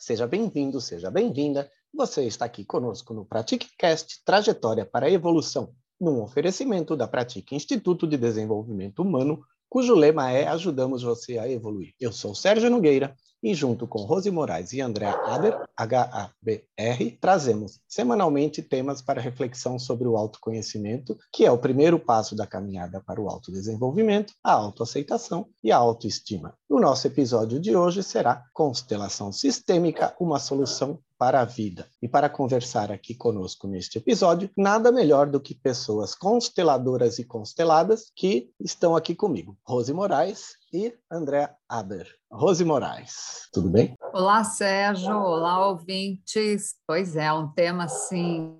Seja bem-vindo, seja bem-vinda. Você está aqui conosco no PratiqueCast Trajetória para a Evolução, num oferecimento da Pratique Instituto de Desenvolvimento Humano, cujo lema é Ajudamos você a evoluir. Eu sou Sérgio Nogueira e junto com Rose Moraes e André Aber, H-A-B-R, trazemos semanalmente temas para reflexão sobre o autoconhecimento, que é o primeiro passo da caminhada para o autodesenvolvimento, a autoaceitação e a autoestima. O nosso episódio de hoje será Constelação Sistêmica, uma solução para a vida. E para conversar aqui conosco neste episódio, nada melhor do que pessoas consteladoras e consteladas que estão aqui comigo. Rose Moraes e André Aber. Rose Moraes, tudo bem? Olá, Sérgio. Olá, ouvintes. Pois é, um tema assim,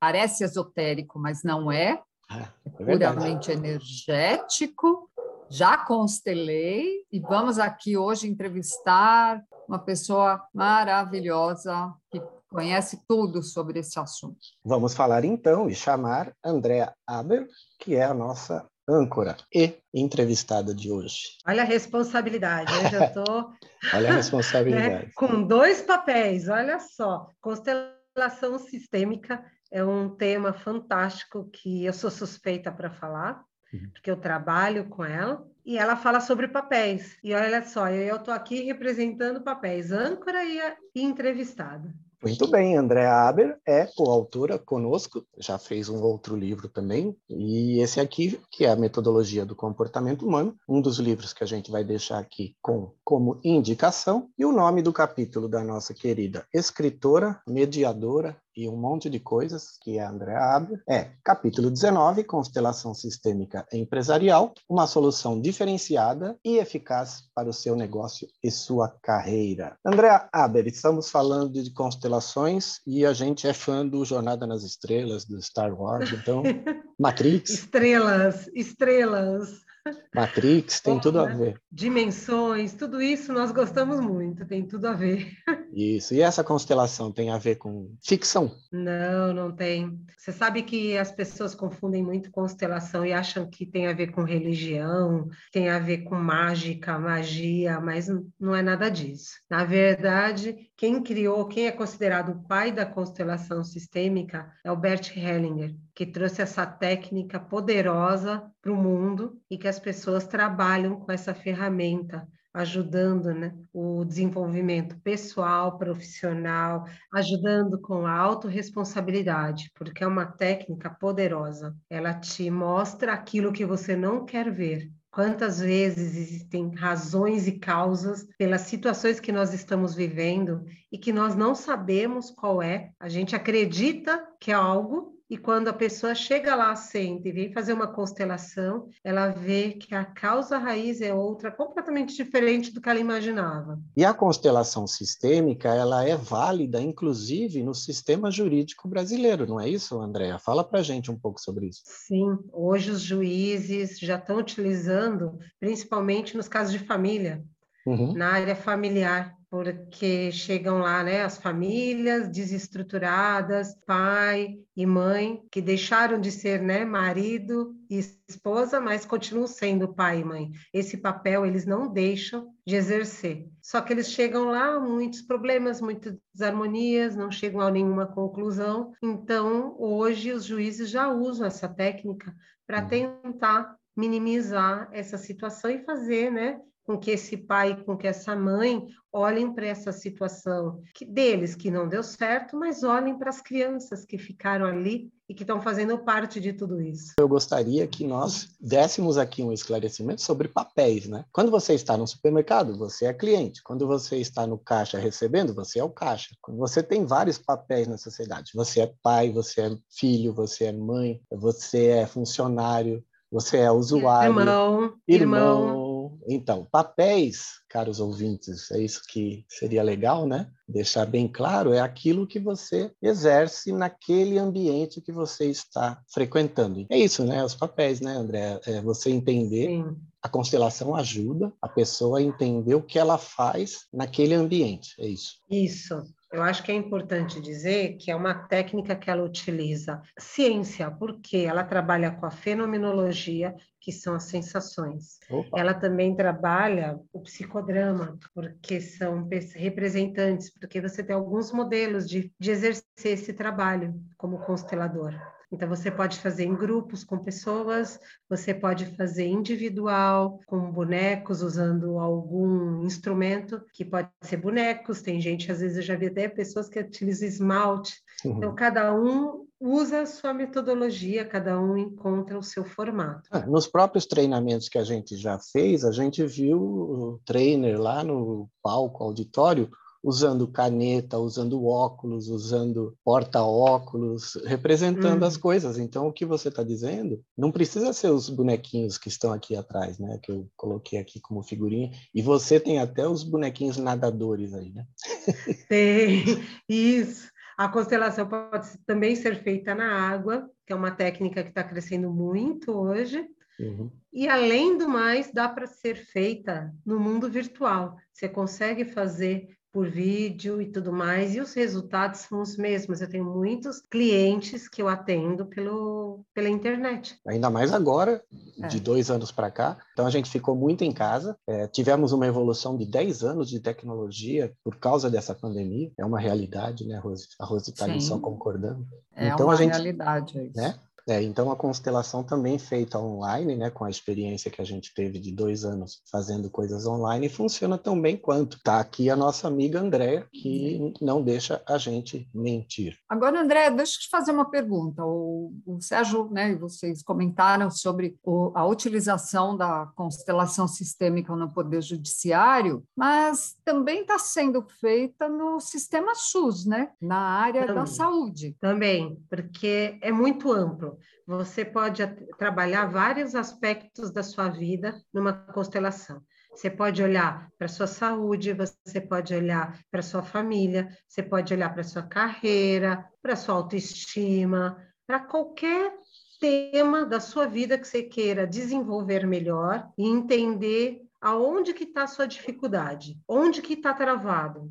parece esotérico, mas não é. É, é puramente energético. Já constelei e vamos aqui hoje entrevistar uma pessoa maravilhosa que conhece tudo sobre esse assunto. Vamos falar então e chamar Andréa Aber, que é a nossa âncora e entrevistada de hoje. Olha a responsabilidade, eu já estou. olha a responsabilidade. né? Com dois papéis, olha só. Constelação sistêmica é um tema fantástico que eu sou suspeita para falar, uhum. porque eu trabalho com ela. E ela fala sobre papéis. E olha só, eu estou aqui representando papéis, âncora e, e entrevistada. Muito bem, Andréa Aber é coautora conosco, já fez um outro livro também, e esse aqui, que é a Metodologia do Comportamento Humano, um dos livros que a gente vai deixar aqui com, como indicação, e o nome do capítulo da nossa querida escritora, mediadora e um monte de coisas, que a Andrea abre, é capítulo 19, Constelação Sistêmica Empresarial, uma solução diferenciada e eficaz para o seu negócio e sua carreira. Andrea Aber, estamos falando de constelações e a gente é fã do Jornada nas Estrelas, do Star Wars, então, Matrix. Estrelas, estrelas. Matrix tem Bom, tudo a né? ver. Dimensões, tudo isso nós gostamos muito, tem tudo a ver. Isso. E essa constelação tem a ver com ficção? Não, não tem. Você sabe que as pessoas confundem muito constelação e acham que tem a ver com religião, tem a ver com mágica, magia, mas não é nada disso. Na verdade, quem criou, quem é considerado o pai da constelação sistêmica é o Bert Hellinger, que trouxe essa técnica poderosa para o mundo e que as pessoas trabalham com essa ferramenta ajudando né, o desenvolvimento pessoal, profissional, ajudando com a autorresponsabilidade, porque é uma técnica poderosa. Ela te mostra aquilo que você não quer ver. Quantas vezes existem razões e causas pelas situações que nós estamos vivendo e que nós não sabemos qual é, a gente acredita que é algo e quando a pessoa chega lá, sente e vem fazer uma constelação, ela vê que a causa raiz é outra, completamente diferente do que ela imaginava. E a constelação sistêmica, ela é válida, inclusive, no sistema jurídico brasileiro, não é isso, Andréa? Fala para gente um pouco sobre isso. Sim, hoje os juízes já estão utilizando, principalmente nos casos de família, uhum. na área familiar porque chegam lá, né, as famílias desestruturadas, pai e mãe que deixaram de ser, né, marido e esposa, mas continuam sendo pai e mãe. Esse papel eles não deixam de exercer. Só que eles chegam lá muitos problemas, muitas desarmonias, não chegam a nenhuma conclusão. Então, hoje os juízes já usam essa técnica para uhum. tentar minimizar essa situação e fazer, né, com que esse pai, com que essa mãe olhem para essa situação que deles que não deu certo, mas olhem para as crianças que ficaram ali e que estão fazendo parte de tudo isso. Eu gostaria que nós dessemos aqui um esclarecimento sobre papéis, né? Quando você está no supermercado, você é cliente. Quando você está no caixa recebendo, você é o caixa. Quando você tem vários papéis na sociedade, você é pai, você é filho, você é mãe, você é funcionário, você é usuário, irmão, irmão, irmão então, papéis, caros ouvintes, é isso que seria legal, né? Deixar bem claro, é aquilo que você exerce naquele ambiente que você está frequentando. É isso, né? Os papéis, né, André? É você entender. Sim. A constelação ajuda a pessoa a entender o que ela faz naquele ambiente. É isso. Isso. Eu acho que é importante dizer que é uma técnica que ela utiliza ciência, porque ela trabalha com a fenomenologia, que são as sensações. Opa. Ela também trabalha o psicodrama, porque são representantes, porque você tem alguns modelos de, de exercer esse trabalho como constelador. Então, você pode fazer em grupos com pessoas, você pode fazer individual, com bonecos, usando algum instrumento, que pode ser bonecos, tem gente, às vezes eu já vi até pessoas que utilizam esmalte. Uhum. Então, cada um usa a sua metodologia, cada um encontra o seu formato. Ah, nos próprios treinamentos que a gente já fez, a gente viu o trainer lá no palco, auditório, usando caneta, usando óculos, usando porta-óculos, representando as hum. coisas. Então, o que você está dizendo não precisa ser os bonequinhos que estão aqui atrás, né? Que eu coloquei aqui como figurinha. E você tem até os bonequinhos nadadores aí, né? Tem, isso. A constelação pode também ser feita na água, que é uma técnica que está crescendo muito hoje. Uhum. E além do mais, dá para ser feita no mundo virtual. Você consegue fazer por vídeo e tudo mais, e os resultados são os mesmos. Eu tenho muitos clientes que eu atendo pelo, pela internet. Ainda mais agora, é. de dois anos para cá. Então, a gente ficou muito em casa. É, tivemos uma evolução de 10 anos de tecnologia por causa dessa pandemia. É uma realidade, né, Rose? A Rose está ali só concordando. É então, uma a gente, realidade. Isso. Né? É, então a constelação também feita online, né, com a experiência que a gente teve de dois anos fazendo coisas online, funciona tão bem quanto. Está aqui a nossa amiga Andréa, que não deixa a gente mentir. Agora, André, deixa eu te fazer uma pergunta. O, o Sérgio, né, e vocês comentaram sobre o, a utilização da constelação sistêmica no Poder Judiciário, mas também está sendo feita no sistema SUS, né, na área também, da saúde. Também, porque é muito amplo. Você pode trabalhar vários aspectos da sua vida numa constelação. Você pode olhar para sua saúde, você pode olhar para sua família, você pode olhar para sua carreira, para sua autoestima, para qualquer tema da sua vida que você queira desenvolver melhor e entender aonde que está a sua dificuldade, onde que está travado,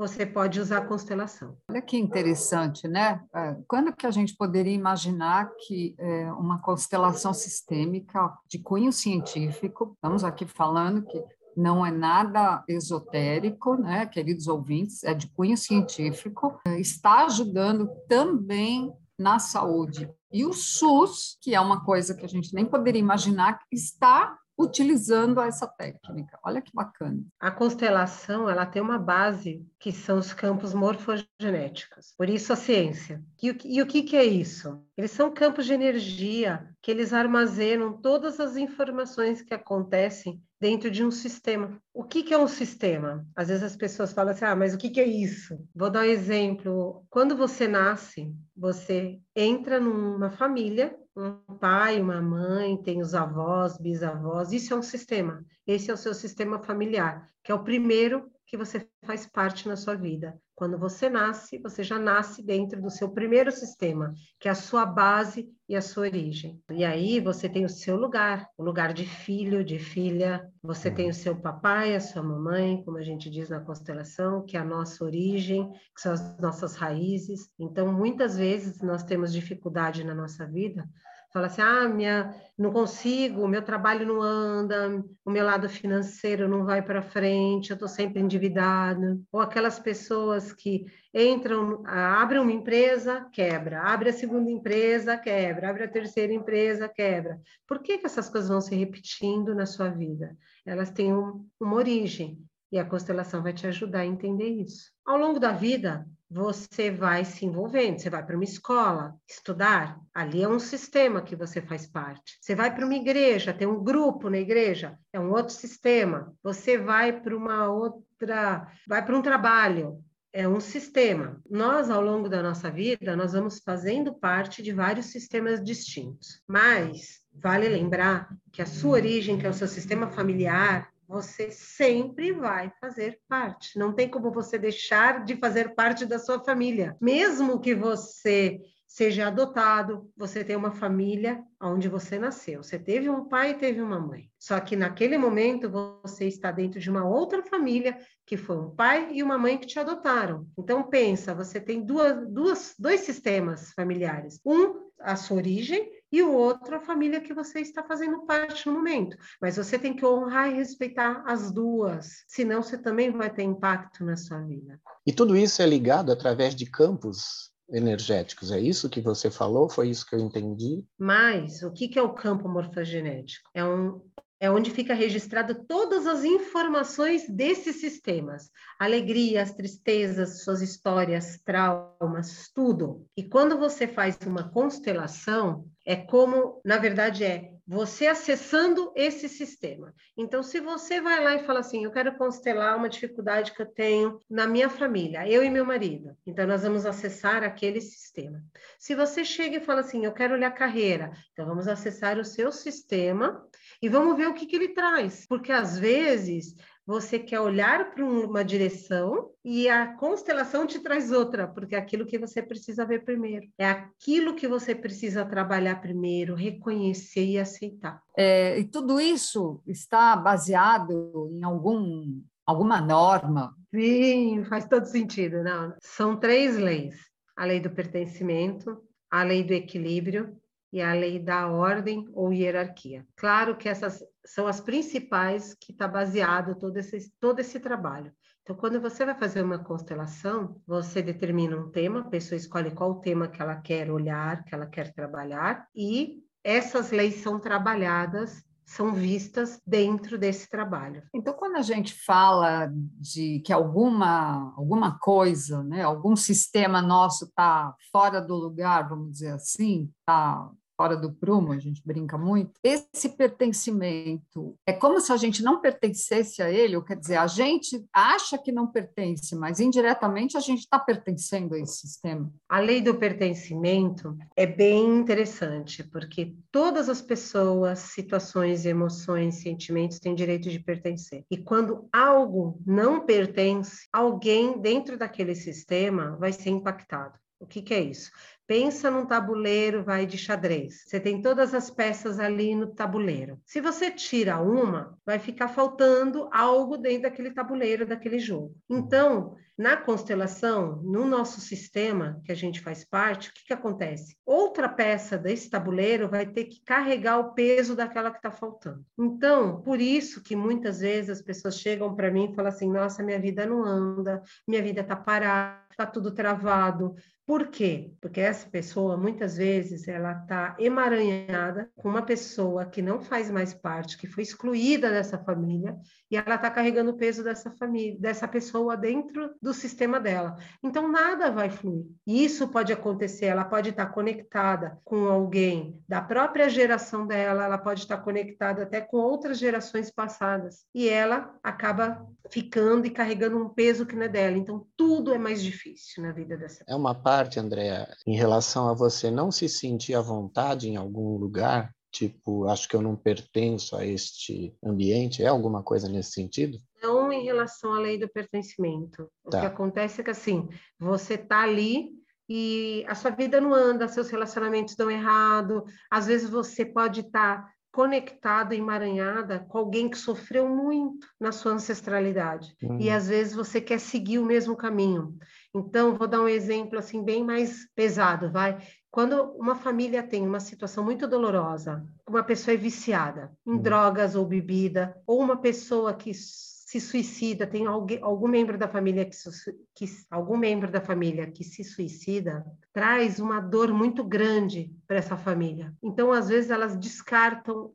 você pode usar a constelação. Olha que interessante, né? É, quando que a gente poderia imaginar que é, uma constelação sistêmica de cunho científico, estamos aqui falando que não é nada esotérico, né, queridos ouvintes, é de cunho científico, é, está ajudando também na saúde. E o SUS, que é uma coisa que a gente nem poderia imaginar, está utilizando essa técnica. Olha que bacana. A constelação, ela tem uma base que são os campos morfogenéticos. Por isso a ciência. E o, e o que, que é isso? Eles são campos de energia que eles armazenam todas as informações que acontecem dentro de um sistema. O que, que é um sistema? Às vezes as pessoas falam assim, ah, mas o que, que é isso? Vou dar um exemplo. Quando você nasce, você entra numa família um pai, uma mãe, tem os avós, bisavós, isso é um sistema. Esse é o seu sistema familiar, que é o primeiro que você faz parte na sua vida. Quando você nasce, você já nasce dentro do seu primeiro sistema, que é a sua base e a sua origem. E aí você tem o seu lugar, o lugar de filho, de filha, você tem o seu papai, a sua mamãe, como a gente diz na constelação, que é a nossa origem, que são as nossas raízes. Então, muitas vezes nós temos dificuldade na nossa vida fala assim: ah, minha, não consigo, o meu trabalho não anda, o meu lado financeiro não vai para frente, eu estou sempre endividado. Ou aquelas pessoas que entram, abrem uma empresa, quebra, abre a segunda empresa, quebra, abre a terceira empresa, quebra. Por que, que essas coisas vão se repetindo na sua vida? Elas têm um, uma origem. E a constelação vai te ajudar a entender isso. Ao longo da vida, você vai se envolvendo. Você vai para uma escola estudar, ali é um sistema que você faz parte. Você vai para uma igreja, tem um grupo na igreja, é um outro sistema. Você vai para uma outra, vai para um trabalho, é um sistema. Nós, ao longo da nossa vida, nós vamos fazendo parte de vários sistemas distintos. Mas vale lembrar que a sua origem, que é o seu sistema familiar, você sempre vai fazer parte. Não tem como você deixar de fazer parte da sua família. Mesmo que você seja adotado, você tem uma família onde você nasceu. Você teve um pai e teve uma mãe. Só que naquele momento você está dentro de uma outra família que foi um pai e uma mãe que te adotaram. Então pensa, você tem duas, duas, dois sistemas familiares. Um, a sua origem, e o outro, a família que você está fazendo parte no momento. Mas você tem que honrar e respeitar as duas, senão você também vai ter impacto na sua vida. E tudo isso é ligado através de campos energéticos. É isso que você falou? Foi isso que eu entendi? Mas o que é o campo morfogenético? É um, é onde fica registrado todas as informações desses sistemas, alegrias, tristezas, suas histórias, traumas, tudo. E quando você faz uma constelação, é como, na verdade, é você acessando esse sistema. Então, se você vai lá e fala assim, eu quero constelar uma dificuldade que eu tenho na minha família, eu e meu marido, então nós vamos acessar aquele sistema. Se você chega e fala assim, eu quero olhar carreira, então vamos acessar o seu sistema e vamos ver o que, que ele traz, porque às vezes você quer olhar para uma direção e a constelação te traz outra, porque é aquilo que você precisa ver primeiro. É aquilo que você precisa trabalhar primeiro, reconhecer e aceitar. É, e tudo isso está baseado em algum, alguma norma? Sim, faz todo sentido. Não, são três leis: a lei do pertencimento, a lei do equilíbrio e a lei da ordem ou hierarquia. Claro que essas são as principais que está baseado todo esse, todo esse trabalho. Então, quando você vai fazer uma constelação, você determina um tema, a pessoa escolhe qual tema que ela quer olhar, que ela quer trabalhar, e essas leis são trabalhadas são vistas dentro desse trabalho. Então, quando a gente fala de que alguma, alguma coisa, né, algum sistema nosso está fora do lugar, vamos dizer assim, está fora do prumo, a gente brinca muito, esse pertencimento é como se a gente não pertencesse a ele, ou quer dizer, a gente acha que não pertence, mas indiretamente a gente está pertencendo a esse sistema. A lei do pertencimento é bem interessante, porque todas as pessoas, situações, emoções, sentimentos têm direito de pertencer. E quando algo não pertence, alguém dentro daquele sistema vai ser impactado. O que, que, é isso? Pensa num tabuleiro, vai de xadrez. Você tem todas as peças ali no tabuleiro. Se você tira uma, vai ficar faltando algo dentro daquele tabuleiro, daquele jogo. Então, na constelação, no nosso sistema que a gente faz parte, o que, que acontece? Outra peça desse tabuleiro vai ter que carregar o peso daquela que está faltando. Então, por isso que muitas vezes as pessoas chegam para mim e falam assim: nossa, minha vida não anda, minha vida está parada, está tudo travado. Por quê? Porque essa pessoa, muitas vezes, ela está emaranhada com uma pessoa que não faz mais parte, que foi excluída dessa família, e ela está carregando o peso dessa família, dessa pessoa dentro do sistema dela. Então, nada vai fluir. Isso pode acontecer, ela pode estar tá conectada com alguém da própria geração dela, ela pode estar tá conectada até com outras gerações passadas, e ela acaba ficando e carregando um peso que não é dela. Então, tudo é mais difícil na vida dessa. É uma parte, Andréa, em relação a você não se sentir à vontade em algum lugar, tipo, acho que eu não pertenço a este ambiente, é alguma coisa nesse sentido? Não em relação à lei do pertencimento. O tá. que acontece é que, assim, você tá ali e a sua vida não anda, seus relacionamentos dão errado, às vezes você pode estar tá conectada, emaranhada com alguém que sofreu muito na sua ancestralidade. Uhum. E às vezes você quer seguir o mesmo caminho. Então, vou dar um exemplo assim bem mais pesado, vai. Quando uma família tem uma situação muito dolorosa, uma pessoa é viciada em uhum. drogas ou bebida, ou uma pessoa que se suicida, tem alguém, algum membro da família que, que, algum membro da família que se suicida, traz uma dor muito grande para essa família. Então, às vezes elas descartam,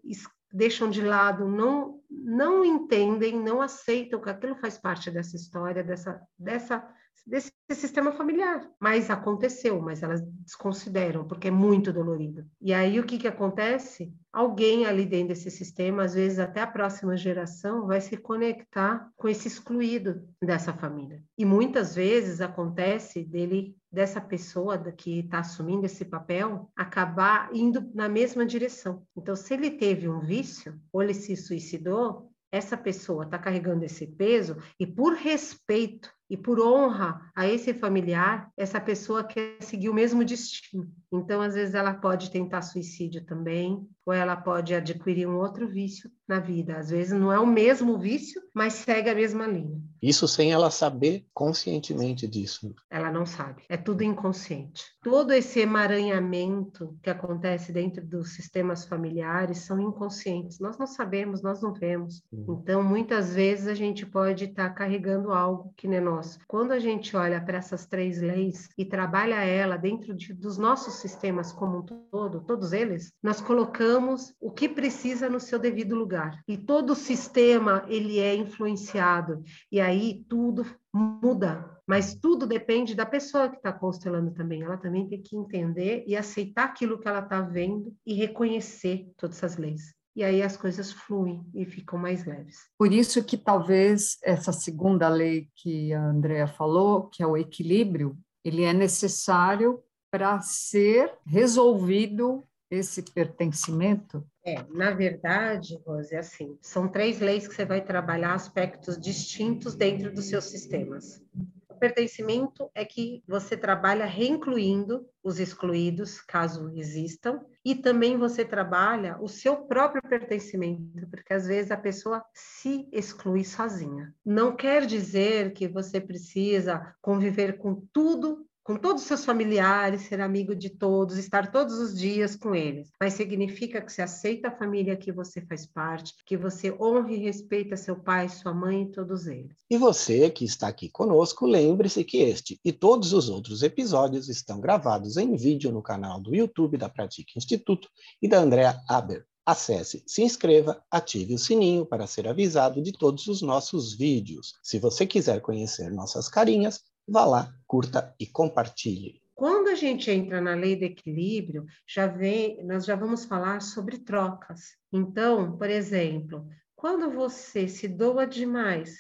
deixam de lado, não não entendem, não aceitam que aquilo faz parte dessa história, dessa dessa desse sistema familiar. Mas aconteceu, mas elas desconsideram, porque é muito dolorido. E aí o que, que acontece? Alguém ali dentro desse sistema, às vezes até a próxima geração, vai se conectar com esse excluído dessa família. E muitas vezes acontece dele dessa pessoa que está assumindo esse papel acabar indo na mesma direção. Então, se ele teve um vício ou ele se suicidou, essa pessoa está carregando esse peso e por respeito E por honra a esse familiar, essa pessoa quer seguir o mesmo destino. Então, às vezes, ela pode tentar suicídio também, ou ela pode adquirir um outro vício na vida. Às vezes, não é o mesmo vício, mas segue a mesma linha. Isso sem ela saber conscientemente disso. Ela não sabe. É tudo inconsciente. Todo esse emaranhamento que acontece dentro dos sistemas familiares são inconscientes. Nós não sabemos, nós não vemos. Uhum. Então, muitas vezes, a gente pode estar tá carregando algo que não é nosso. Quando a gente olha para essas três leis e trabalha ela dentro de, dos nossos sistemas como um todo, todos eles, nós colocamos o que precisa no seu devido lugar. E todo o sistema, ele é influenciado. E aí tudo muda, mas tudo depende da pessoa que está constelando também. Ela também tem que entender e aceitar aquilo que ela está vendo e reconhecer todas essas leis. E aí as coisas fluem e ficam mais leves. Por isso que talvez essa segunda lei que a Andrea falou, que é o equilíbrio, ele é necessário para ser resolvido esse pertencimento? É, na verdade, Rose, é assim, são três leis que você vai trabalhar aspectos distintos dentro dos seus sistemas. O pertencimento é que você trabalha reincluindo os excluídos, caso existam, e também você trabalha o seu próprio pertencimento, porque às vezes a pessoa se exclui sozinha. Não quer dizer que você precisa conviver com tudo com todos os seus familiares, ser amigo de todos, estar todos os dias com eles. Mas significa que você aceita a família que você faz parte, que você honra e respeita seu pai, sua mãe e todos eles. E você que está aqui conosco, lembre-se que este e todos os outros episódios estão gravados em vídeo no canal do YouTube da Pratique Instituto e da Andrea Aber. Acesse, se inscreva, ative o sininho para ser avisado de todos os nossos vídeos. Se você quiser conhecer nossas carinhas, vá lá, curta e compartilhe. Quando a gente entra na lei do equilíbrio, já vem, nós já vamos falar sobre trocas. Então, por exemplo, quando você se doa demais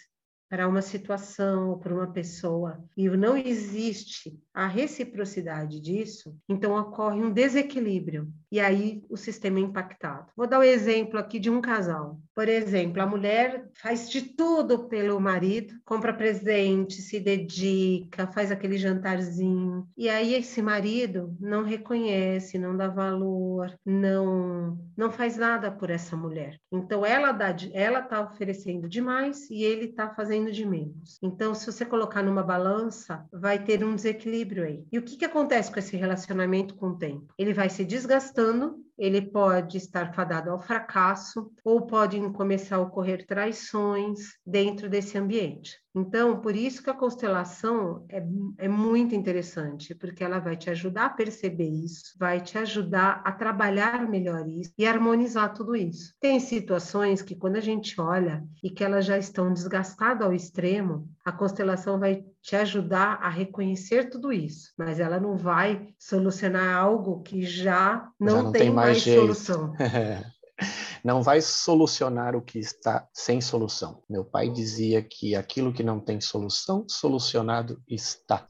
para uma situação ou para uma pessoa e não existe a reciprocidade disso, então ocorre um desequilíbrio e aí o sistema é impactado. Vou dar o um exemplo aqui de um casal. Por exemplo, a mulher faz de tudo pelo marido, compra presente, se dedica, faz aquele jantarzinho. E aí esse marido não reconhece, não dá valor, não não faz nada por essa mulher. Então ela dá ela tá oferecendo demais e ele tá fazendo de menos. Então se você colocar numa balança, vai ter um desequilíbrio aí. E o que que acontece com esse relacionamento com o tempo? Ele vai se desgastando ele pode estar fadado ao fracasso ou podem começar a ocorrer traições dentro desse ambiente. Então, por isso que a constelação é, é muito interessante, porque ela vai te ajudar a perceber isso, vai te ajudar a trabalhar melhor isso e harmonizar tudo isso. Tem situações que quando a gente olha e que elas já estão desgastadas ao extremo, a constelação vai te ajudar a reconhecer tudo isso, mas ela não vai solucionar algo que já não, já não tem, tem, mais, mais solução. não vai solucionar o que está sem solução. Meu pai dizia que aquilo que não tem solução, solucionado está.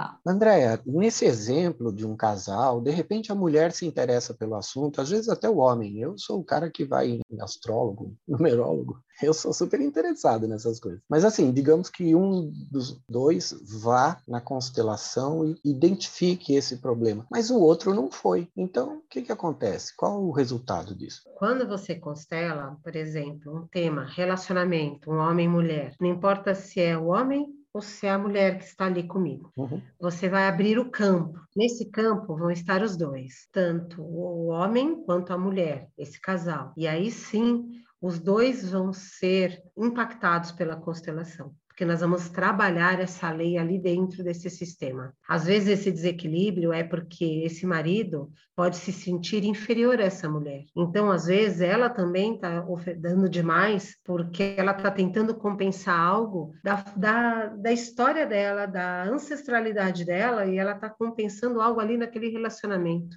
Tá. Andréia, nesse exemplo de um casal, de repente a mulher se interessa pelo assunto, às vezes até o homem. Eu sou o cara que vai em astrólogo, numerólogo, eu sou super interessado nessas coisas. Mas assim, digamos que um dos dois vá na constelação e identifique esse problema, mas o outro não foi. Então, o que, que acontece? Qual o resultado disso? Quando você constela, por exemplo, um tema, relacionamento, um homem e mulher, não importa se é o homem ou se é a mulher que está ali comigo. Uhum. Você vai abrir o campo. Nesse campo vão estar os dois, tanto o homem quanto a mulher, esse casal. E aí sim, os dois vão ser impactados pela constelação porque nós vamos trabalhar essa lei ali dentro desse sistema. Às vezes esse desequilíbrio é porque esse marido pode se sentir inferior a essa mulher. Então, às vezes, ela também está dando demais porque ela está tentando compensar algo da, da, da história dela, da ancestralidade dela, e ela está compensando algo ali naquele relacionamento.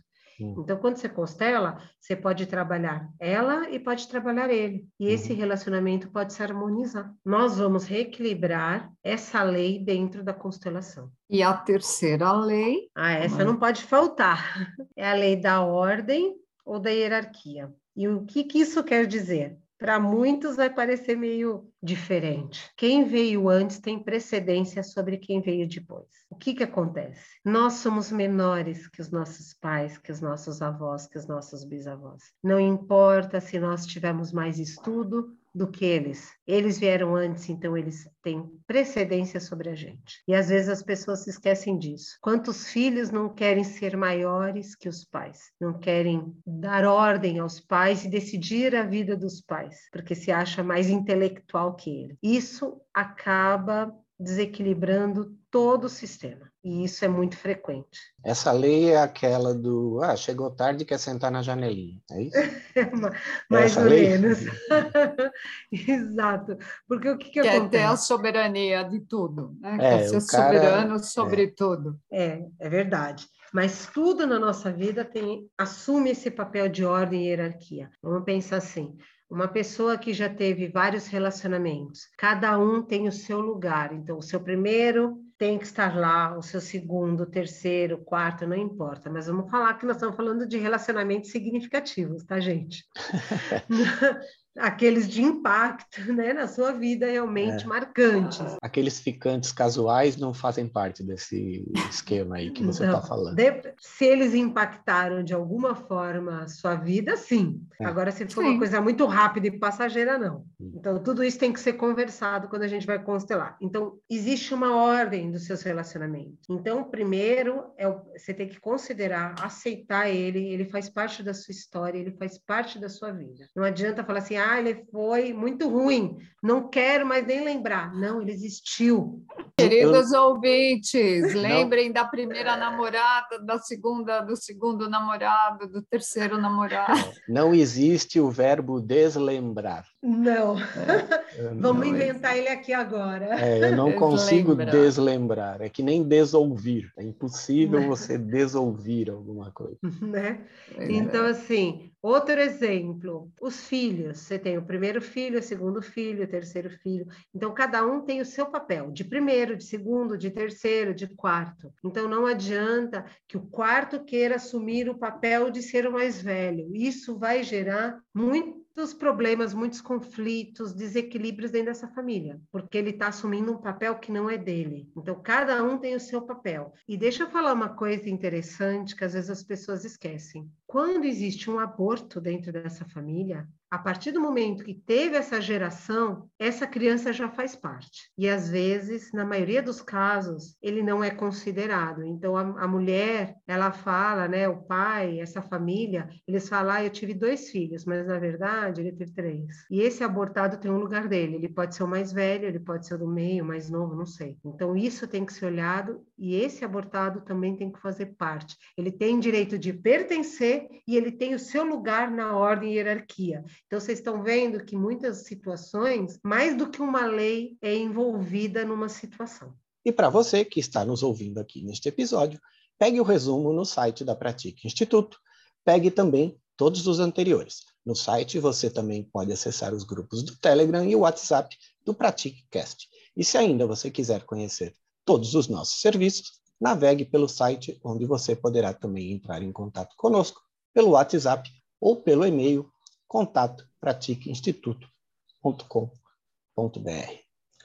Então, quando você constela, você pode trabalhar ela e pode trabalhar ele. E esse uhum. relacionamento pode se harmonizar. Nós vamos reequilibrar essa lei dentro da constelação. E a terceira lei? Ah, essa não pode faltar. É a lei da ordem ou da hierarquia. E o que, que isso quer dizer? Para muitos vai parecer meio diferente. Quem veio antes tem precedência sobre quem veio depois. O que, que acontece? Nós somos menores que os nossos pais, que os nossos avós, que os nossos bisavós. Não importa se nós tivermos mais estudo, do que eles. Eles vieram antes, então eles têm precedência sobre a gente. E às vezes as pessoas se esquecem disso. Quantos filhos não querem ser maiores que os pais? Não querem dar ordem aos pais e decidir a vida dos pais, porque se acha mais intelectual que ele. Isso acaba desequilibrando todo o sistema. E isso é muito frequente. Essa lei é aquela do ah, chegou tarde quer sentar na janelinha, é isso? Mais ou lei? menos. Exato. Porque o que, que quer acontece? ter a soberania de tudo, né? É, quer ser soberano cara... sobre é. tudo. É, é verdade. Mas tudo na nossa vida tem assume esse papel de ordem e hierarquia. Vamos pensar assim: uma pessoa que já teve vários relacionamentos, cada um tem o seu lugar. Então, o seu primeiro tem que estar lá, o seu segundo, terceiro, quarto, não importa. Mas vamos falar que nós estamos falando de relacionamentos significativos, tá, gente? aqueles de impacto né, na sua vida realmente é. marcantes. Aqueles ficantes casuais não fazem parte desse esquema aí que você está falando. De, se eles impactaram de alguma forma a sua vida, sim. É. Agora, se for sim. uma coisa muito rápida e passageira, não. Então, tudo isso tem que ser conversado quando a gente vai constelar. Então, existe uma ordem dos seus relacionamentos. Então, primeiro, é o, você tem que considerar, aceitar ele, ele faz parte da sua história, ele faz parte da sua vida. Não adianta falar assim, ah, ele foi muito ruim, não quero mais nem lembrar. Não, ele existiu. Queridos eu... ouvintes, lembrem não. da primeira namorada, da segunda, do segundo namorado, do terceiro namorado. Não existe o verbo deslembrar. Não. É, Vamos não inventar ele aqui agora. É, eu não consigo deslembrar. É que nem desouvir. É impossível você desouvir alguma coisa. Né? Então, assim, Outro exemplo, os filhos. Você tem o primeiro filho, o segundo filho, o terceiro filho. Então, cada um tem o seu papel, de primeiro, de segundo, de terceiro, de quarto. Então, não adianta que o quarto queira assumir o papel de ser o mais velho. Isso vai gerar muito muitos problemas, muitos conflitos, desequilíbrios dentro dessa família, porque ele está assumindo um papel que não é dele. Então, cada um tem o seu papel. E deixa eu falar uma coisa interessante que às vezes as pessoas esquecem. Quando existe um aborto dentro dessa família, a partir do momento que teve essa geração, essa criança já faz parte. E às vezes, na maioria dos casos, ele não é considerado. Então a, a mulher, ela fala, né, o pai, essa família, eles falam: ah, "Eu tive dois filhos", mas na verdade ele teve três. E esse abortado tem um lugar dele. Ele pode ser o mais velho, ele pode ser o do meio, mais novo, não sei. Então isso tem que ser olhado e esse abortado também tem que fazer parte. Ele tem direito de pertencer e ele tem o seu lugar na ordem e hierarquia. Então, vocês estão vendo que muitas situações, mais do que uma lei, é envolvida numa situação. E para você que está nos ouvindo aqui neste episódio, pegue o resumo no site da Pratique Instituto, pegue também todos os anteriores. No site você também pode acessar os grupos do Telegram e o WhatsApp do PratiqueCast. E se ainda você quiser conhecer todos os nossos serviços, navegue pelo site, onde você poderá também entrar em contato conosco pelo WhatsApp ou pelo e-mail contato pratiqueinstituto.com.br.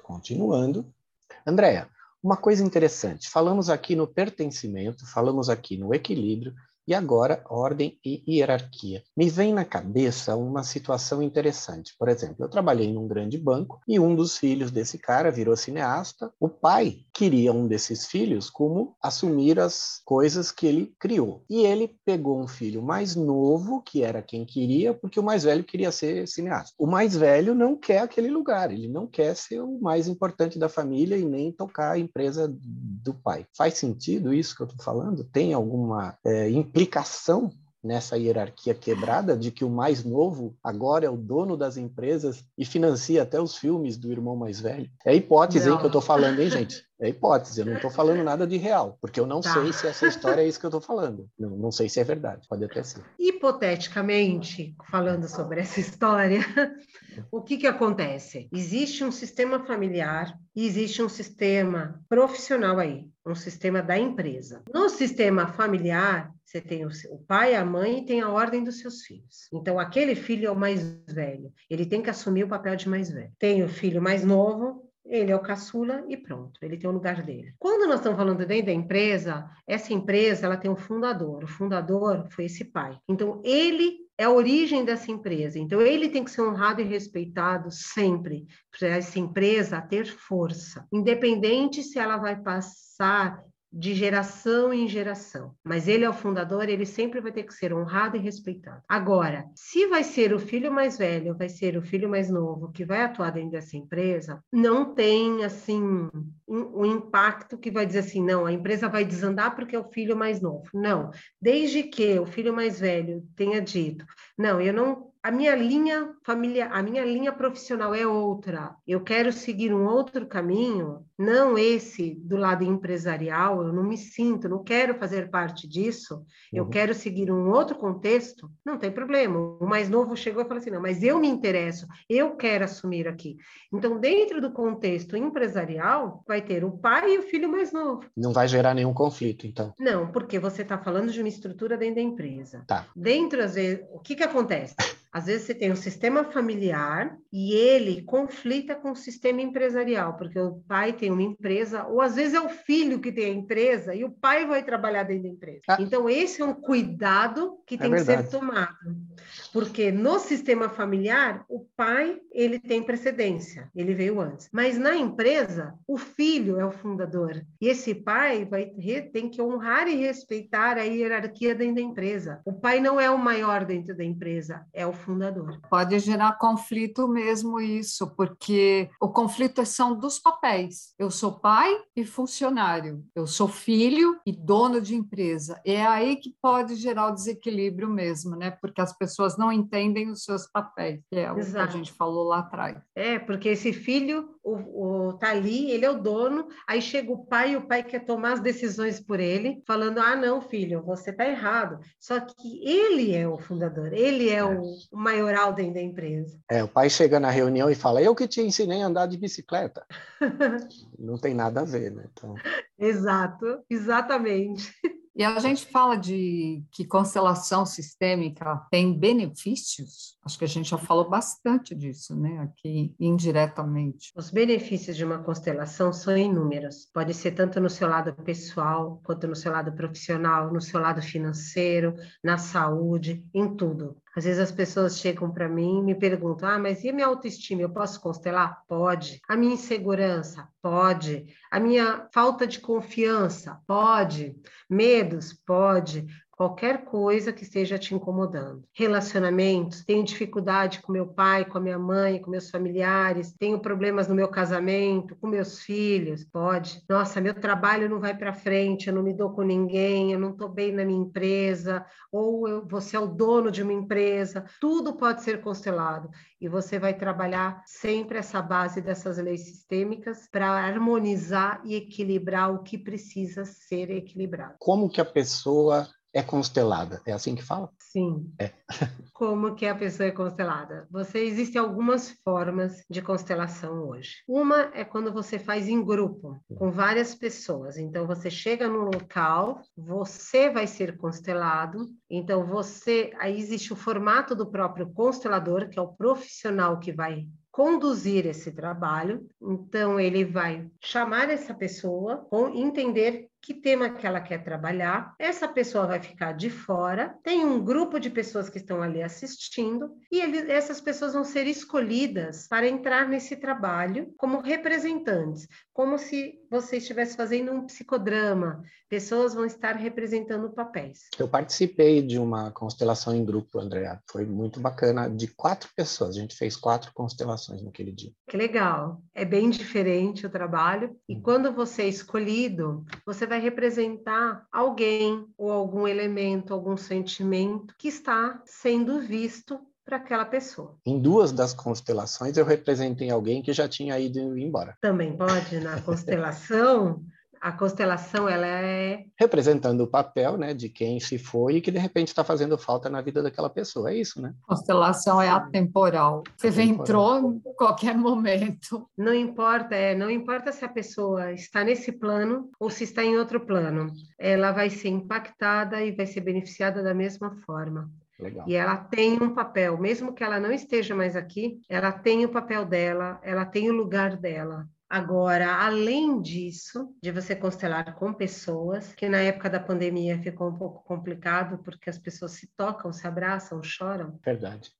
Continuando, Andréa, uma coisa interessante, falamos aqui no pertencimento, falamos aqui no equilíbrio, e agora, ordem e hierarquia. Me vem na cabeça uma situação interessante. Por exemplo, eu trabalhei num grande banco e um dos filhos desse cara virou cineasta. O pai queria um desses filhos como assumir as coisas que ele criou. E ele pegou um filho mais novo, que era quem queria, porque o mais velho queria ser cineasta. O mais velho não quer aquele lugar, ele não quer ser o mais importante da família e nem tocar a empresa do pai. Faz sentido isso que eu estou falando? Tem alguma é, nessa hierarquia quebrada de que o mais novo agora é o dono das empresas e financia até os filmes do irmão mais velho. É hipótese, hein, que eu estou falando, hein, gente? É hipótese, eu não estou falando nada de real, porque eu não tá. sei se essa história é isso que eu estou falando. Não, não sei se é verdade, pode até ser. Hipoteticamente, falando sobre essa história, o que, que acontece? Existe um sistema familiar e existe um sistema profissional aí, um sistema da empresa. No sistema familiar, você tem o, pai, a mãe e tem a ordem dos seus filhos. Então, aquele filho é o mais velho, ele tem que assumir o papel de mais velho. Tem o filho mais novo, ele é o caçula e pronto, ele tem o lugar dele. Quando nós estamos falando dentro da empresa, essa empresa ela tem um fundador. O fundador foi esse pai. Então ele é a origem dessa empresa. Então ele tem que ser honrado e respeitado sempre para essa empresa ter força, independente se ela vai passar de geração em geração. Mas ele é o fundador, ele sempre vai ter que ser honrado e respeitado. Agora, se vai ser o filho mais velho, vai ser o filho mais novo que vai atuar dentro dessa empresa, não tem assim um, um impacto que vai dizer assim, não, a empresa vai desandar porque é o filho mais novo. Não, desde que o filho mais velho tenha dito, não, eu não a minha linha familiar, a minha linha profissional é outra. Eu quero seguir um outro caminho, não esse do lado empresarial. Eu não me sinto, não quero fazer parte disso. Eu uhum. quero seguir um outro contexto. Não tem problema. O mais novo chegou e falou assim: não, mas eu me interesso, eu quero assumir aqui. Então, dentro do contexto empresarial, vai ter o pai e o filho mais novo. Não vai gerar nenhum conflito, então? Não, porque você está falando de uma estrutura dentro da empresa. Tá. Dentro, às vezes, o que que acontece? Às vezes você tem um sistema familiar e ele conflita com o sistema empresarial, porque o pai tem uma empresa, ou às vezes é o filho que tem a empresa e o pai vai trabalhar dentro da empresa. Ah. Então, esse é um cuidado que é tem verdade. que ser tomado. Porque no sistema familiar, o pai ele tem precedência, ele veio antes. Mas na empresa, o filho é o fundador. E esse pai vai tem que honrar e respeitar a hierarquia dentro da empresa. O pai não é o maior dentro da empresa, é o fundador. Pode gerar conflito mesmo isso, porque o conflito são dos papéis. Eu sou pai e funcionário, eu sou filho e dono de empresa. É aí que pode gerar o desequilíbrio mesmo, né? Porque as pessoas não entendem os seus papéis, que é o Exato. que a gente falou lá atrás. É, porque esse filho o, o, tá ali, ele é o dono, aí chega o pai e o pai quer tomar as decisões por ele, falando: ah, não, filho, você tá errado. Só que ele é o fundador, ele é, é. O, o maioral dentro da empresa. É, o pai chega na reunião e fala: eu que te ensinei a andar de bicicleta. não tem nada a ver, né? Então... Exato, exatamente. E a gente fala de que constelação sistêmica tem benefícios. Acho que a gente já falou bastante disso, né? Aqui indiretamente. Os benefícios de uma constelação são inúmeros. Pode ser tanto no seu lado pessoal, quanto no seu lado profissional, no seu lado financeiro, na saúde, em tudo. Às vezes as pessoas chegam para mim e me perguntam: ah, mas e a minha autoestima? Eu posso constelar? Pode. A minha insegurança? Pode. A minha falta de confiança? Pode. Medos? Pode qualquer coisa que esteja te incomodando. Relacionamentos, tenho dificuldade com meu pai, com a minha mãe, com meus familiares, tenho problemas no meu casamento, com meus filhos, pode. Nossa, meu trabalho não vai para frente, eu não me dou com ninguém, eu não estou bem na minha empresa, ou eu, você é o dono de uma empresa, tudo pode ser constelado e você vai trabalhar sempre essa base dessas leis sistêmicas para harmonizar e equilibrar o que precisa ser equilibrado. Como que a pessoa é constelada. É assim que fala? Sim. É. Como que a pessoa é constelada? Você existem algumas formas de constelação hoje. Uma é quando você faz em grupo, com várias pessoas. Então você chega no local, você vai ser constelado. Então você, aí existe o formato do próprio constelador, que é o profissional que vai conduzir esse trabalho. Então, ele vai chamar essa pessoa, entender que tema que ela quer trabalhar. Essa pessoa vai ficar de fora. Tem um grupo de pessoas que estão ali assistindo e ele, essas pessoas vão ser escolhidas para entrar nesse trabalho como representantes, como se você estivesse fazendo um psicodrama. Pessoas vão estar representando papéis. Eu participei de uma constelação em grupo, Andréa. Foi muito bacana, de quatro pessoas. A gente fez quatro constelações naquele dia. Que legal. É bem diferente o trabalho. E hum. quando você é escolhido, você vai representar alguém ou algum elemento, algum sentimento que está sendo visto para aquela pessoa. Em duas das constelações eu representei alguém que já tinha ido embora. Também pode, na constelação, a constelação ela é representando o papel, né, de quem se foi e que de repente está fazendo falta na vida daquela pessoa. É isso, né? Constelação é atemporal. Você vem entrou em qualquer momento. Não importa, é, não importa se a pessoa está nesse plano ou se está em outro plano. Ela vai ser impactada e vai ser beneficiada da mesma forma. Legal. E ela tem um papel, mesmo que ela não esteja mais aqui, ela tem o papel dela, ela tem o lugar dela. Agora, além disso, de você constelar com pessoas, que na época da pandemia ficou um pouco complicado, porque as pessoas se tocam, se abraçam, choram. Verdade.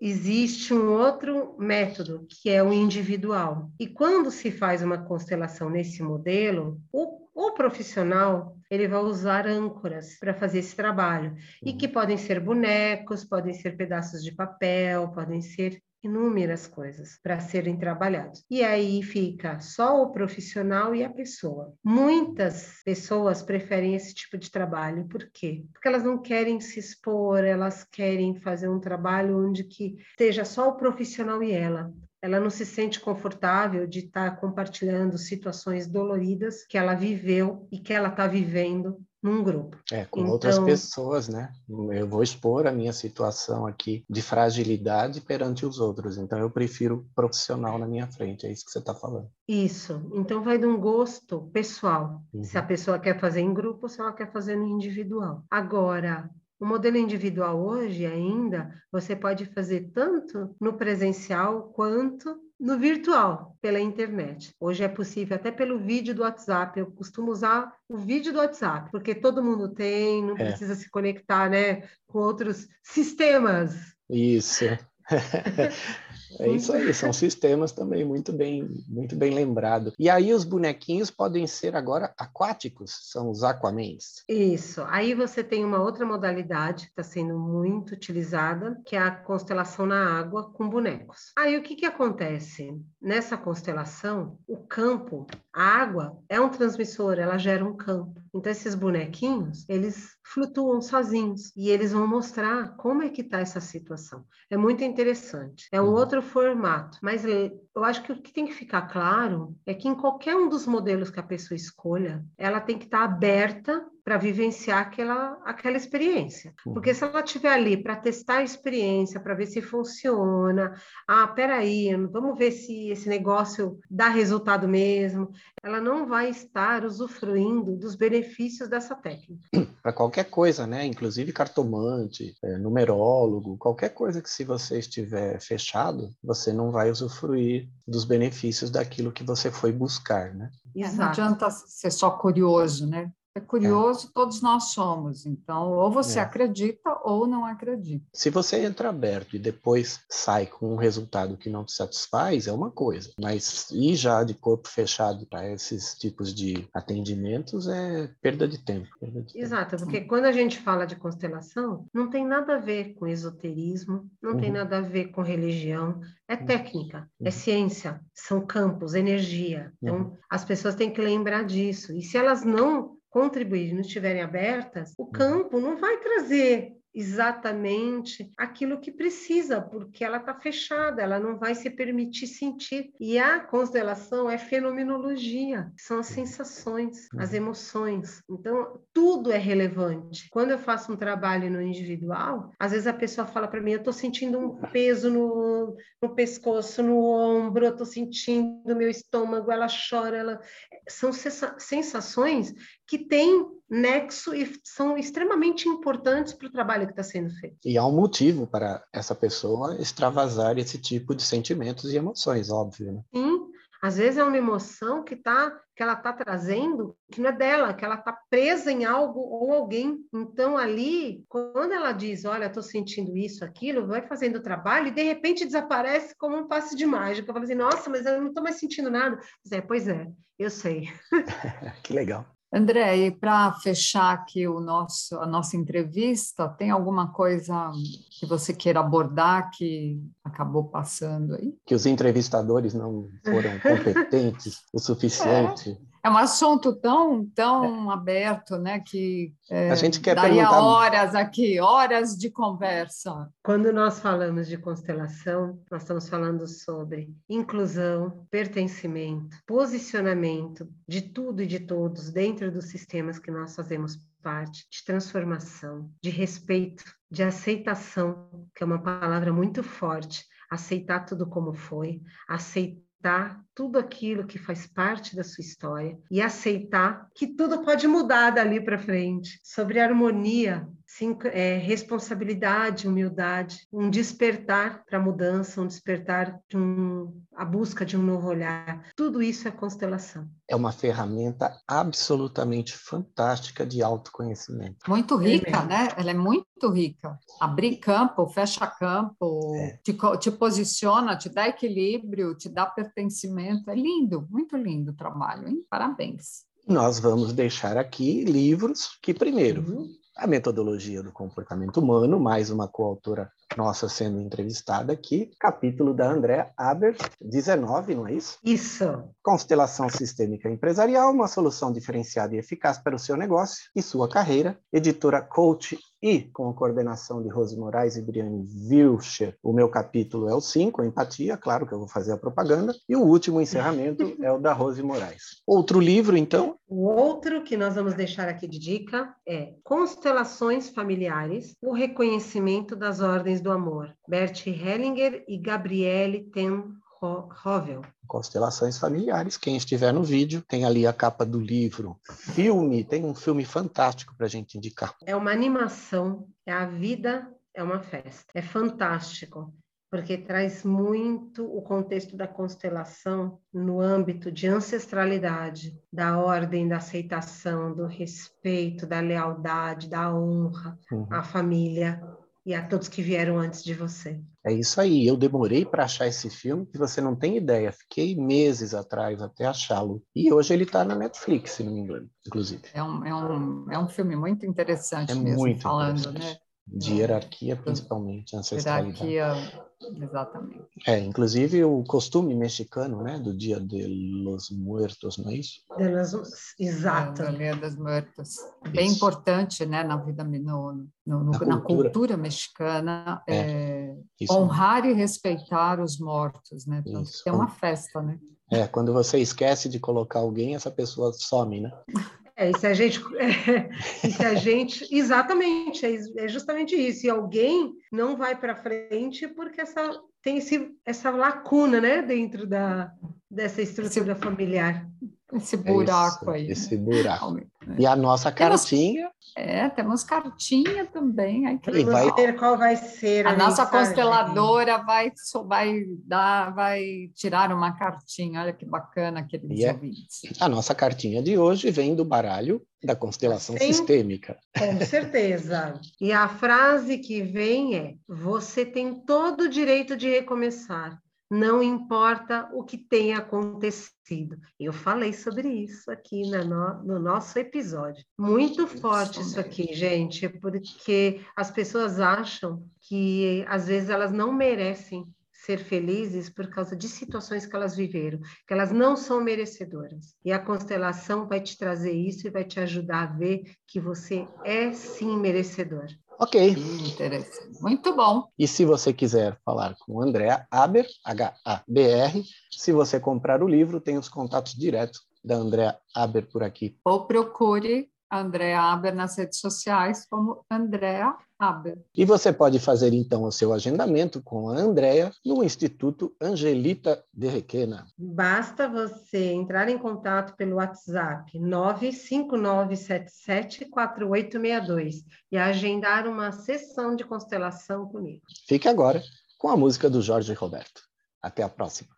Existe um outro método, que é o individual. E quando se faz uma constelação nesse modelo, o, o profissional ele vai usar âncoras para fazer esse trabalho. Uhum. E que podem ser bonecos, podem ser pedaços de papel, podem ser inúmeras coisas para serem trabalhados. E aí fica só o profissional e a pessoa. Muitas pessoas preferem esse tipo de trabalho, por quê? Porque elas não querem se expor, elas querem fazer um trabalho onde que seja só o profissional e ela ela não se sente confortável de estar compartilhando situações doloridas que ela viveu e que ela está vivendo num grupo. É, com então, outras pessoas, né? Eu vou expor a minha situação aqui de fragilidade perante os outros, então eu prefiro profissional na minha frente, é isso que você está falando. Isso, então vai de um gosto pessoal, uhum. se a uhum. pessoa quer fazer em grupo ou se ela quer fazer no individual. Agora, o modelo individual hoje ainda, você pode fazer tanto no presencial quanto no virtual, pela internet. Hoje é possível até pelo vídeo do WhatsApp. Eu costumo usar o vídeo do WhatsApp, porque todo mundo tem, não é. precisa se conectar né, com outros sistemas. Isso. É isso aí, são sistemas também muito bem, muito bem lembrado. E aí os bonequinhos podem ser agora aquáticos, são os aquamens. Isso. Aí você tem uma outra modalidade que está sendo muito utilizada, que é a constelação na água com bonecos. Aí o que que acontece? Nessa constelação, o campo, a água é um transmissor, ela gera um campo. Então esses bonequinhos, eles flutuam sozinhos e eles vão mostrar como é que está essa situação. É muito interessante. É um uhum. outro formato, mas eu acho que o que tem que ficar claro é que em qualquer um dos modelos que a pessoa escolha, ela tem que estar tá aberta para vivenciar aquela, aquela experiência. Uhum. Porque se ela estiver ali para testar a experiência, para ver se funciona, ah, peraí, vamos ver se esse negócio dá resultado mesmo, ela não vai estar usufruindo dos benefícios dessa técnica. Para qualquer coisa, né? Inclusive cartomante, é, numerólogo, qualquer coisa que se você estiver fechado, você não vai usufruir dos benefícios daquilo que você foi buscar, né? Exato. Não adianta ser só curioso, né? É curioso, é. todos nós somos. Então, ou você é. acredita ou não acredita. Se você entra aberto e depois sai com um resultado que não te satisfaz, é uma coisa. Mas ir já de corpo fechado para esses tipos de atendimentos é perda de tempo. Perda de Exato, tempo. porque quando a gente fala de constelação, não tem nada a ver com esoterismo, não uhum. tem nada a ver com religião, é uhum. técnica, é uhum. ciência, são campos, energia. Então, uhum. as pessoas têm que lembrar disso. E se elas não contribuir, não estiverem abertas, o uhum. campo não vai trazer exatamente aquilo que precisa, porque ela está fechada, ela não vai se permitir sentir. E a constelação é fenomenologia, são as sensações, as uhum. emoções. Então, tudo é relevante. Quando eu faço um trabalho no individual, às vezes a pessoa fala para mim: eu estou sentindo um peso no, no pescoço, no ombro, eu estou sentindo meu estômago, ela chora. Ela... São sensações que têm nexo e são extremamente importantes para o trabalho que está sendo feito. E há um motivo para essa pessoa extravasar esse tipo de sentimentos e emoções, óbvio. Né? Sim, às vezes é uma emoção que tá que ela está trazendo que não é dela, que ela está presa em algo ou alguém. Então ali, quando ela diz, olha, estou sentindo isso, aquilo, vai fazendo o trabalho e de repente desaparece como um passe de mágica. Eu falo assim, nossa, mas eu não estou mais sentindo nada. Pois é, pois é, eu sei. que legal. André, e para fechar aqui o nosso, a nossa entrevista, tem alguma coisa que você queira abordar que acabou passando aí? Que os entrevistadores não foram competentes o suficiente? É. É um assunto tão, tão é. aberto, né? Que é, a gente quer daria perguntar... horas aqui, horas de conversa. Quando nós falamos de constelação, nós estamos falando sobre inclusão, pertencimento, posicionamento de tudo e de todos dentro dos sistemas que nós fazemos parte, de transformação, de respeito, de aceitação, que é uma palavra muito forte. Aceitar tudo como foi, aceitar aceitar tudo aquilo que faz parte da sua história e aceitar que tudo pode mudar dali para frente. Sobre harmonia, sim, é, responsabilidade, humildade, um despertar para a mudança, um despertar de um, a busca de um novo olhar. Tudo isso é constelação. É uma ferramenta absolutamente fantástica de autoconhecimento. Muito rica, é né? Ela é muito rica. Abrir campo, fecha campo, é. te, te posiciona, te dá equilíbrio, te dá pertencimento. É lindo, muito lindo o trabalho, hein? Parabéns. Nós vamos deixar aqui livros que, primeiro, uhum a metodologia do comportamento humano, mais uma coautora nossa sendo entrevistada aqui, capítulo da André Aber, 19, não é isso? Isso. Constelação Sistêmica Empresarial, uma solução diferenciada e eficaz para o seu negócio e sua carreira. Editora Coach e com a coordenação de Rose Moraes e Briane Wilcher. O meu capítulo é o 5, Empatia, claro que eu vou fazer a propaganda. E o último encerramento é o da Rose Moraes. Outro livro, então? O outro que nós vamos deixar aqui de dica é Constelações Familiares, o reconhecimento das ordens do amor. Bert Hellinger e Gabriele Ten Rovel. Constelações familiares. Quem estiver no vídeo tem ali a capa do livro. Filme, tem um filme fantástico para a gente indicar. É uma animação, é a vida, é uma festa. É fantástico, porque traz muito o contexto da constelação no âmbito de ancestralidade, da ordem, da aceitação, do respeito, da lealdade, da honra uhum. à família e a todos que vieram antes de você. É isso aí. Eu demorei para achar esse filme, que você não tem ideia. Fiquei meses atrás até achá-lo. E hoje ele está na Netflix, se não me engano, inclusive. É um, é um, é um filme muito interessante é mesmo, muito falando, né? De hierarquia, principalmente, ancestralidade. Hierarquia Exatamente. É, inclusive o costume mexicano, né, do Dia de los Muertos, não é isso? De los... Exato. É, Dia dos Muertos. Bem isso. importante, né, na vida, no, no, no na, cultura. na, cultura. mexicana, é, é honrar e respeitar os mortos, né? Então, é uma festa, né? É, quando você esquece de colocar alguém, essa pessoa some, né? É, e se a gente, é, se a gente, exatamente, é, é justamente isso. E alguém não vai para frente porque essa tem esse, essa lacuna, né, dentro da dessa estrutura esse, familiar. Esse buraco é aí. Esse né? buraco. E a nossa cartinha. Temos, é, temos cartinha também. Aí, e vai ver qual vai ser a, a nossa consteladora vai, vai dar, vai tirar uma cartinha. Olha que bacana aqueles é, ouvintes. A nossa cartinha de hoje vem do baralho da constelação Sim, sistêmica. Com certeza. E a frase que vem é: você tem todo o direito de recomeçar não importa o que tenha acontecido. Eu falei sobre isso aqui no, no nosso episódio. Muito forte isso aqui, gente, porque as pessoas acham que às vezes elas não merecem ser felizes por causa de situações que elas viveram, que elas não são merecedoras. E a constelação vai te trazer isso e vai te ajudar a ver que você é sim merecedor. Ok. Interessante. Muito bom. E se você quiser falar com Andréa Aber, H-A-B-R, se você comprar o livro, tem os contatos diretos da Andréa Aber por aqui. Ou procure Andréa Aber nas redes sociais como Andréa Aber. E você pode fazer então o seu agendamento com a Andréa no Instituto Angelita de Requena. Basta você entrar em contato pelo WhatsApp 959774862 e agendar uma sessão de constelação comigo. Fique agora com a música do Jorge Roberto. Até a próxima.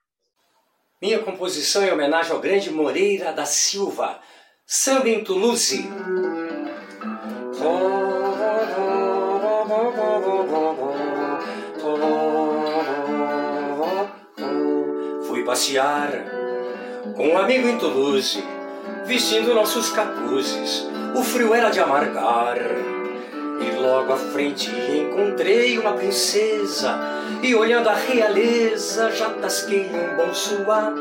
Minha composição em homenagem ao grande Moreira da Silva Samba em Toulouse. Fui passear com um amigo em Toulouse, vestindo nossos capuzes. O frio era de amargar. E logo à frente encontrei uma princesa, e olhando a realeza já tasquei um bom suar.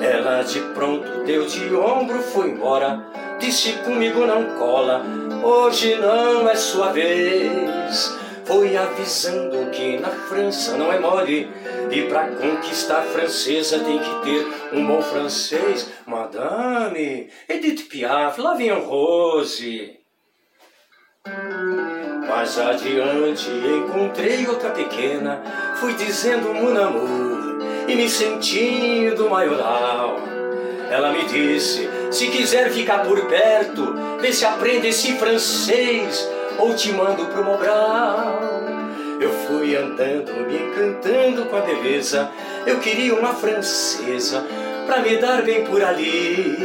Ela de pronto deu de ombro, foi embora. Disse comigo não cola, hoje não é sua vez. Foi avisando que na França não é mole. E pra conquistar francesa tem que ter um bom francês. Madame, Edith Piaf, vem Rose. Mais adiante encontrei outra pequena, fui dizendo mon amour e me sentindo maioral. Ela me disse: se quiser ficar por perto, vê se aprende esse francês ou te mando pro Mobral. Eu fui andando, me encantando com a beleza. Eu queria uma francesa pra me dar bem por ali.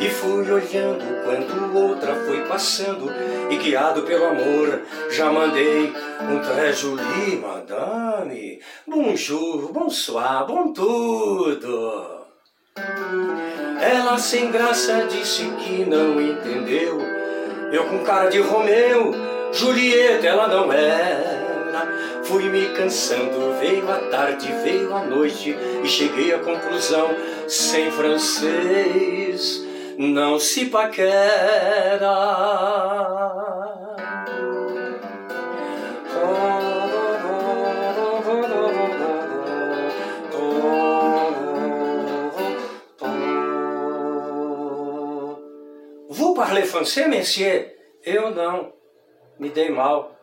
E fui olhando quando outra foi passando. E guiado pelo amor já mandei um trejoli Madame, bonjour, bonsoir, bom tudo. Ela sem graça disse que não entendeu. Eu com cara de Romeu, Julieta ela não era Fui me cansando, veio a tarde, veio a noite E cheguei à conclusão, sem francês não se paquera. Vous parlez français, monsieur? Eu não. Me dei mal.